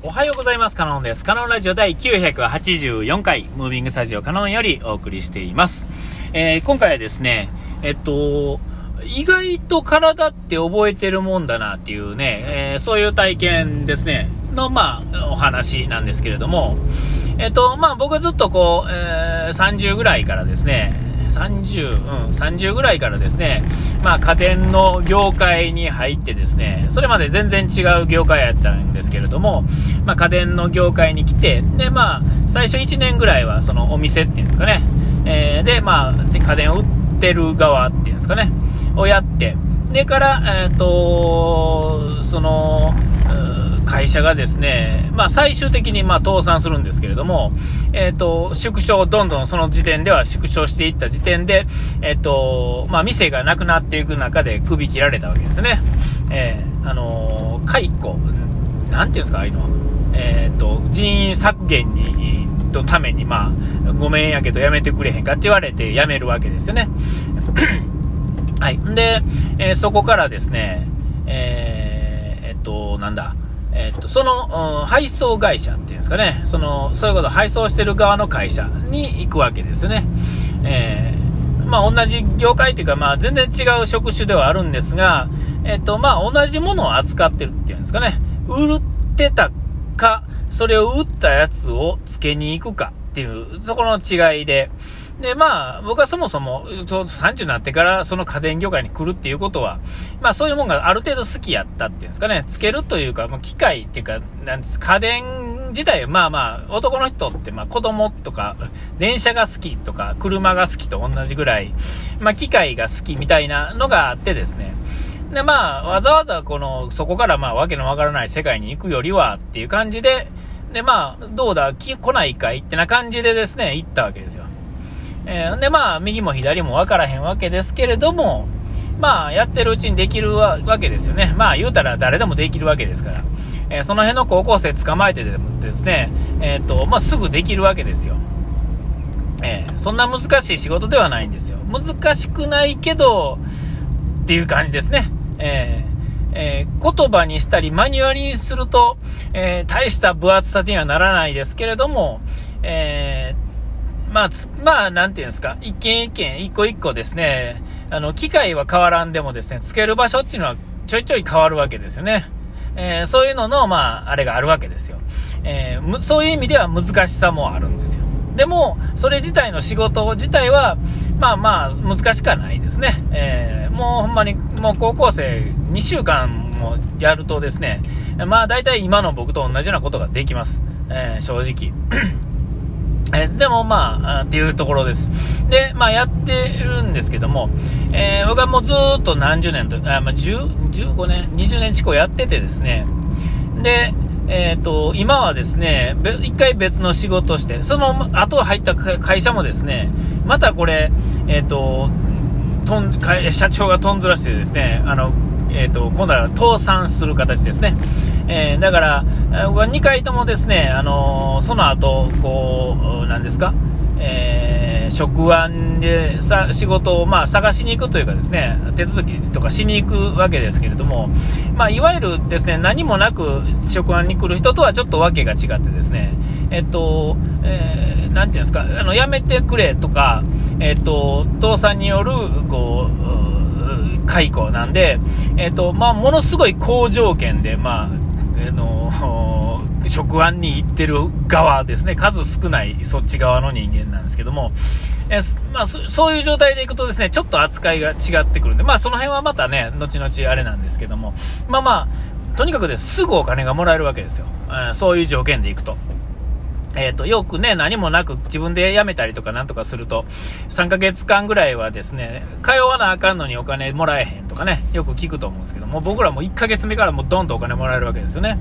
おはようございます。カノンです。カノンラジオ第984回、ムービングスタジオカノンよりお送りしています。えー、今回はですね、えっと、意外と体って覚えてるもんだなっていうね、えー、そういう体験ですね、の、まあ、お話なんですけれども、えっと、まあ、僕はずっとこう、えー、30ぐらいからですね、30、うん、30ぐらいからですね、まあ、家電の業界に入ってですね、それまで全然違う業界やったんですけれども、まあ、家電の業界に来て、で、まあ、最初1年ぐらいはそのお店っていうんですかね、えー、で、まあ、で家電を売ってる側っていうんですかね、をやって、でから、えっ、ー、と、その、会社がですね、まあ、最終的にま倒産するんですけれども、えっ、ー、と、縮小、どんどんその時点では縮小していった時点で、えっ、ー、と、まあ、店がなくなっていく中で首切られたわけですね。えー、あの解雇、なんていうんですか、ああいうのえっ、と、人員削減に、とために、まあ、ごめんやけどやめてくれへんかって言われて辞めるわけですよね。はい。で、えそこからですね、えー、えっと、なんだ、えっと、その、配送会社っていうんですかね、その、そういうこと配送してる側の会社に行くわけですね。えー、まあ、同じ業界っていうか、まあ、全然違う職種ではあるんですが、えっと、まあ、同じものを扱ってるっていうんですかね、売ってたか、それを売ったやつを付けに行くかっていう、そこの違いで、で、まあ、僕はそもそも、30になってからその家電業界に来るっていうことは、まあそういうもんがある程度好きやったっていうんですかね、つけるというか、まあ、機械っていうか、なんです、家電自体、まあまあ、男の人って、まあ子供とか、電車が好きとか、車が好きと同じぐらい、まあ機械が好きみたいなのがあってですね、で、まあ、わざわざこの、そこからまあ、わけのわからない世界に行くよりはっていう感じで、で、まあ、どうだ、来ないかいってな感じでですね、行ったわけですよ。えー、で、まあ、右も左も分からへんわけですけれども、まあ、やってるうちにできるわけですよね。まあ、言うたら誰でもできるわけですから。えー、その辺の高校生捕まえてでもですね、えっ、ー、と、まあ、すぐできるわけですよ。えー、そんな難しい仕事ではないんですよ。難しくないけど、っていう感じですね。えーえー、言葉にしたりマニュアルにすると、えー、大した分厚さにはならないですけれども、えーまあ、まあ、なんていうんですか、一件一件、一個一個ですね、あの、機械は変わらんでもですね、つける場所っていうのはちょいちょい変わるわけですよね。えー、そういうのの、まあ、あれがあるわけですよ。えー、そういう意味では難しさもあるんですよ。でも、それ自体の仕事自体は、まあまあ、難しくはないですね。えー、もうほんまに、もう高校生2週間もやるとですね、まあ大体今の僕と同じようなことができます。え、正直。えでもまあ、っていうところです。で、まあやってるんですけども、えー、僕はもうずっと何十年と、あまあ、10 15年、20年近くやっててですね、で、えっ、ー、と、今はですね、一回別の仕事して、その後入った会社もですね、またこれ、えっ、ー、と、とん社長がとんずらしてですね、あの、えっ、と、今度は倒産する形ですね。えー、だから、僕は2回ともですね、あのー、その後、こう、なんですか、えー、職案でさ仕事を、まあ、探しに行くというかですね、手続きとかしに行くわけですけれども、まあ、いわゆるですね、何もなく職案に来る人とはちょっと訳が違ってですね、えっと、えー、なんていうんですか、あの、やめてくれとか、えっと、倒産による、こう、解雇なんで、えっと、まあ、ものすごい好条件で、まあ、あの職安に行ってる側ですね、数少ないそっち側の人間なんですけども、えまあ、そういう状態でいくとですね、ちょっと扱いが違ってくるんで、まあその辺はまたね、後々あれなんですけども、まあまあ、とにかくですぐお金がもらえるわけですよ。そういう条件でいくと。えっ、ー、と、よくね、何もなく自分で辞めたりとかなんとかすると、3ヶ月間ぐらいはですね、通わなあかんのにお金もらえへんとかね、よく聞くと思うんですけども、僕らも1ヶ月目からもうドンとお金もらえるわけですよね。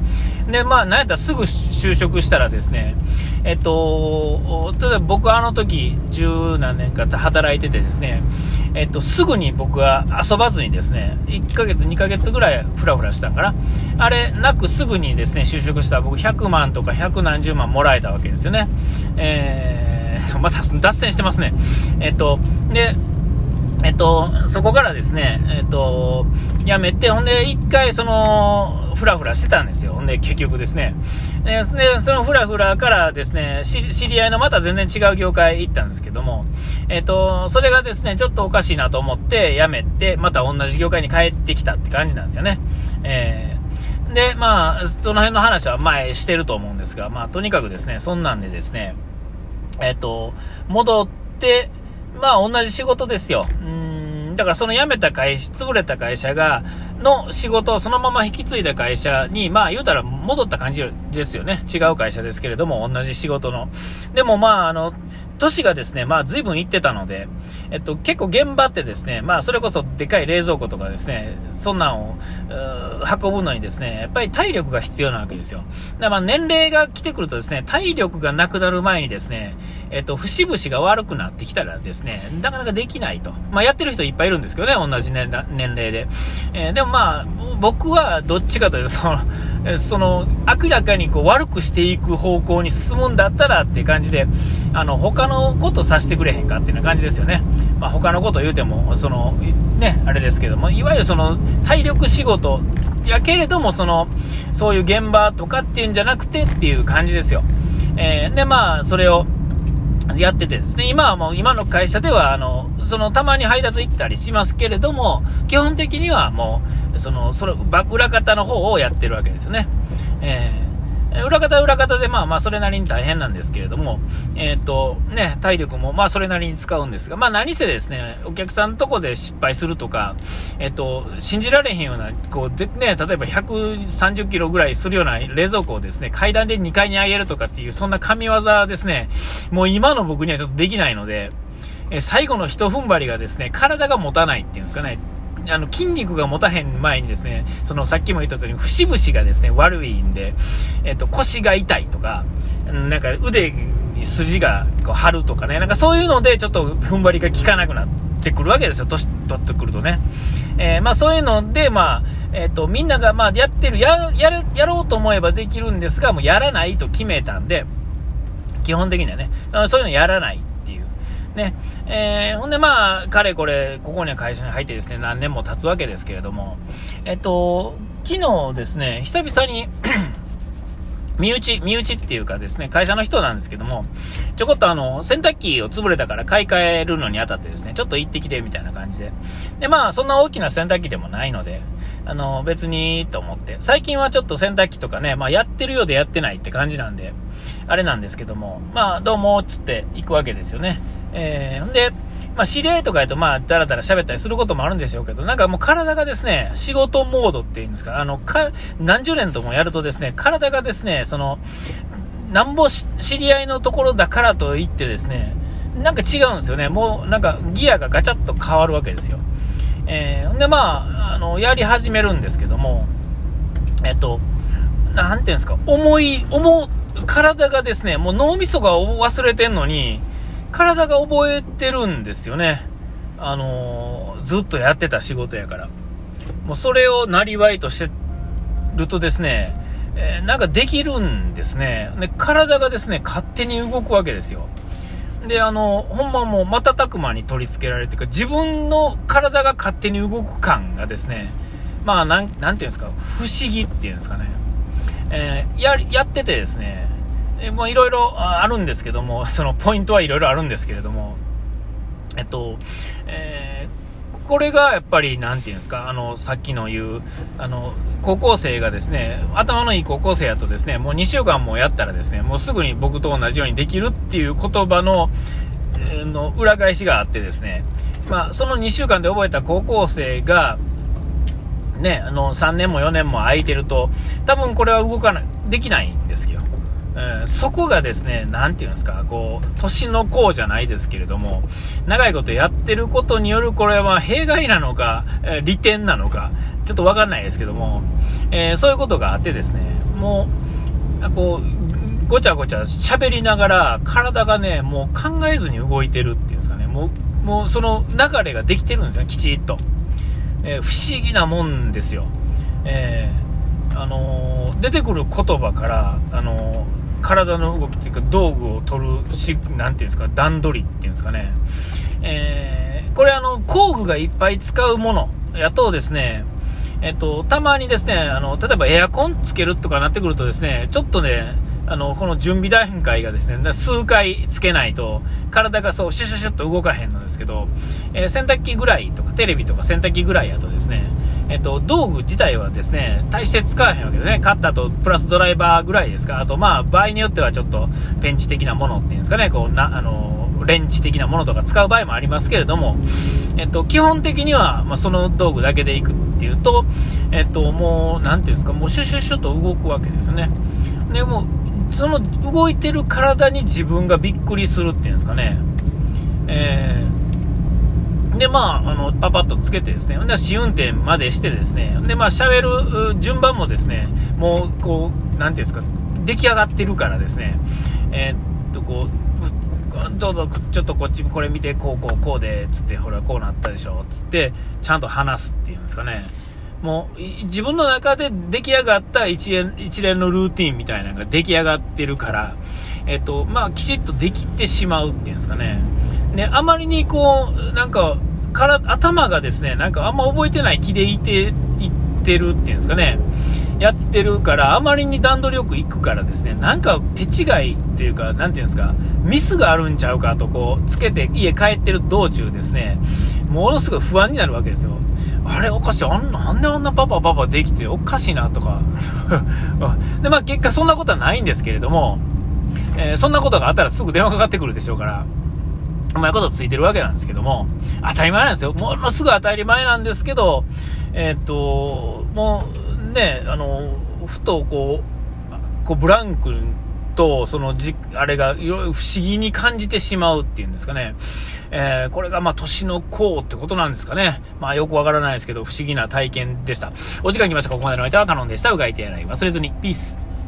で、まあ、なんやったらすぐ就職したらですね、えっ、ー、と、例えば僕はあの時、十何年か働いててですね、えっと、すぐに僕は遊ばずにですね、1ヶ月、2ヶ月ぐらいふらふらしたかな。あれなくすぐにですね、就職したら僕100万とか100何十万もらえたわけですよね。えー、また脱線してますね。えっと、で、えっと、そこからですね、えっと、辞めて、ほんで、一回、その、ふらふらしてたんですよ。ほんで、結局ですね。で、そのふらふらからですね、知り合いのまた全然違う業界行ったんですけども、えっ、と、それがですね、ちょっとおかしいなと思って辞めて、また同じ業界に帰ってきたって感じなんですよね。えー、で、まあ、その辺の話は前してると思うんですが、まあ、とにかくですね、そんなんでですね、えっ、と、戻って、まあ、同じ仕事ですよ。うんだからその辞めた会社、潰れた会社が、の仕事をそのまま引き継いだ会社に、まあ言うたら戻った感じですよね。違う会社ですけれども、同じ仕事の。でもまあ、あの、年がですね、まあ随分行ってたので、えっと、結構現場ってですね、まあそれこそでかい冷蔵庫とかですね、そんなんを運ぶのにですね、やっぱり体力が必要なわけですよ。だまあ年齢が来てくるとですね、体力がなくなる前にですね、えっと、節々が悪くなってきたらですね、なかなかできないと。まあやってる人いっぱいいるんですけどね、同じ年年齢で。えー、でもまあ、僕はどっちかというと、その、その、明らかにこう悪くしていく方向に進むんだったらっていう感じで、あの、他のことさせてくれへんかっていうような感じですよね。まあ、他のこと言うても、その、ね、あれですけども、いわゆるその、体力仕事やけれども、その、そういう現場とかっていうんじゃなくてっていう感じですよ。えー、で、まあ、それを、やっててですね、今はもう、今の会社では、あの、その、たまに配達行ったりしますけれども、基本的にはもう、その、その、裏方の方をやってるわけですね。えー裏方は裏方で、まあまあ、それなりに大変なんですけれども、えっ、ー、と、ね、体力も、まあ、それなりに使うんですが、まあ、何せですね、お客さんのとこで失敗するとか、えっ、ー、と、信じられへんような、こう、で、ね、例えば130キロぐらいするような冷蔵庫をですね、階段で2階に上げるとかっていう、そんな神業ですね、もう今の僕にはちょっとできないので、え最後の一踏ん張りがですね、体が持たないっていうんですかね、あの、筋肉が持たへん前にですね、その、さっきも言った通り、節々がですね、悪いんで、えっと、腰が痛いとか、なんか腕に筋がこう張るとかね、なんかそういうので、ちょっと踏ん張りが効かなくなってくるわけですよ、年取ってくるとね。えー、まあそういうので、まあ、えっ、と、みんながまあやってる、ややる、やろうと思えばできるんですが、もうやらないと決めたんで、基本的にはね、そういうのやらない。ね。えー、ほんでまあ、かれこれ、ここには会社に入ってですね、何年も経つわけですけれども、えっと、昨日ですね、久々に 身内、身内っていうかですね、会社の人なんですけども、ちょこっとあの、洗濯機を潰れたから買い替えるのにあたってですね、ちょっと行ってきてみたいな感じで。で、まあ、そんな大きな洗濯機でもないので、あの、別にと思って。最近はちょっと洗濯機とかね、まあ、やってるようでやってないって感じなんで、あれなんですけども、まあ、どうも、つって行くわけですよね。えー、んで、まあ、知り合いとかやと、まあ、だらだら喋ったりすることもあるんでしょうけど、なんかもう体がですね、仕事モードっていうんですか、あの、か、何十年ともやるとですね、体がですね、その、なんぼ知り合いのところだからといってですね、なんか違うんですよね。もう、なんかギアがガチャッと変わるわけですよ。えー、で、まあ、あの、やり始めるんですけども、えっと、なんていうんですか、重い、重、体がですね、もう脳みそが忘れてんのに、体が覚えてるんですよね。あのー、ずっとやってた仕事やから。もうそれをなりわいとしてるとですね、えー、なんかできるんですね。で、体がですね、勝手に動くわけですよ。で、あの、ほんまもう瞬く間に取り付けられてるか、自分の体が勝手に動く感がですね、まあ、なん、なんていうんですか、不思議っていうんですかね。えー、や、やっててですね、えもういろいろあるんですけども、そのポイントはいろいろあるんですけれども、えっと、えー、これがやっぱり、なんていうんですか、あの、さっきの言う、あの、高校生がですね、頭のいい高校生やとですね、もう2週間もやったらですね、もうすぐに僕と同じようにできるっていう言葉の、えー、の裏返しがあってですね、まあ、その2週間で覚えた高校生が、ね、あの、3年も4年も空いてると、多分これは動かない、できないんですよ。うん、そこがですね、なんていうんですか、こう、年の功じゃないですけれども、長いことやってることによる、これは弊害なのか、え、利点なのか、ちょっとわかんないですけども、えー、そういうことがあってですね、もう、こう、ごちゃごちゃ喋りながら、体がね、もう考えずに動いてるっていうんですかね、もう、もうその流れができてるんですよ、きちっと。えー、不思議なもんですよ。えー、あの出てくる言葉から、あの体の動きっていうか道具を取るし、なんていうんですか、段取りっていうんですかね。えー、これあの、工具がいっぱい使うものやとですね、えっと、たまにですね、あの、例えばエアコンつけるとかなってくるとですね、ちょっとね、あの、この準備段階がですね、数回つけないと、体がそう、シュシュシュッと動かへんのですけど、えー、洗濯機ぐらいとか、テレビとか洗濯機ぐらいやとですね、えっと、道具自体はですね、大して使わへんわけですね。カッターとプラスドライバーぐらいですか。あと、まあ、場合によってはちょっと、ペンチ的なものっていうんですかね、こう、な、あの、レンチ的なものとか使う場合もありますけれども、えっと、基本的には、まあ、その道具だけでいくっていうと、えっと、もう、なんていうんですか、もうシュシュシュと動くわけですね。で、もその動いてる体に自分がびっくりするっていうんですかね。えー、で、まあ、あの、パパッとつけてですね、で、試運転までしてですね、で、まあ、喋る順番もですね、もう、こう、なんていうんですか、出来上がってるからですね、えー、っと、こう、どうぞ、ちょっとこっち、これ見て、こう、こう、こうで、つって、ほら、こうなったでしょ、つって、ちゃんと話すっていうんですかね。もう、自分の中で出来上がった一連一連のルーティンみたいなのが出来上がってるから、えっと、まあ、きちっとできてしまうっていうんですかね。ね、あまりにこう、なんか、から頭がですね、なんかあんま覚えてない気でいて、いってるっていうんですかね。やってるから、あまりに段取りよく行くからですね、なんか手違いっていうか、なんていうんですか、ミスがあるんちゃうかとこう、つけて家帰ってる道中ですね、ものすごい不安になるわけですよ。あれおかしい。あんなんであんなパパパパできておかしいなとか。で、まあ結果そんなことはないんですけれども、えー、そんなことがあったらすぐ電話かかってくるでしょうから、うまいことついてるわけなんですけども、当たり前なんですよ。ものすぐ当たり前なんですけど、えー、っと、もうね、あの、ふとこう、こうブランクと、そのじ、あれがいろいろ不思議に感じてしまうっていうんですかね。えー、これがまあ年の功ってことなんですかね。まあよくわからないですけど、不思議な体験でした。お時間来ました。ここまでの相手はカノンでした。うがいてやない忘れずに。ピース。